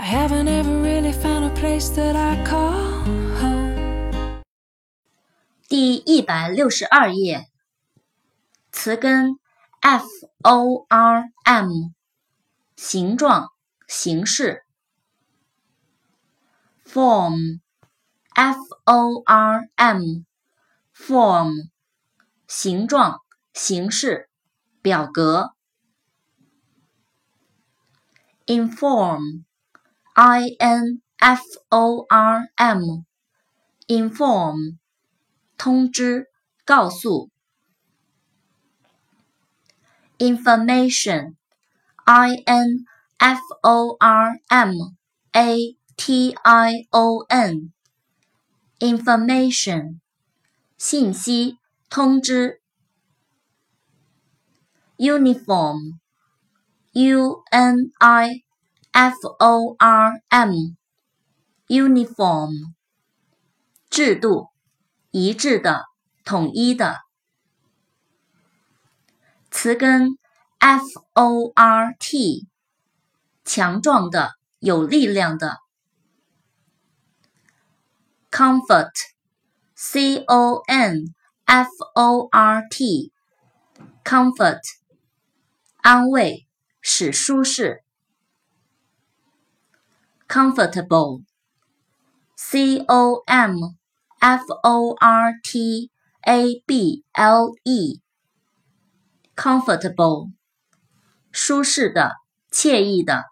I haven't ever really found a place that I call home. 第一百六十二页，词根 f o r m，形状、形式。form，f o r m，form，形状、形式、表格。inform。 I N F O R M，inform，通知、告诉。information，I N F O R M A T I O N，information，信息、通知。uniform，U N I。 F O R M，uniform，制度，一致的，统一的。词根 F O R T，强壮的，有力量的。Comfort，C O N F O R T，comfort，安慰，使舒适。comfortable, c o m f o r t a b l e, comfortable，舒适的，惬意的。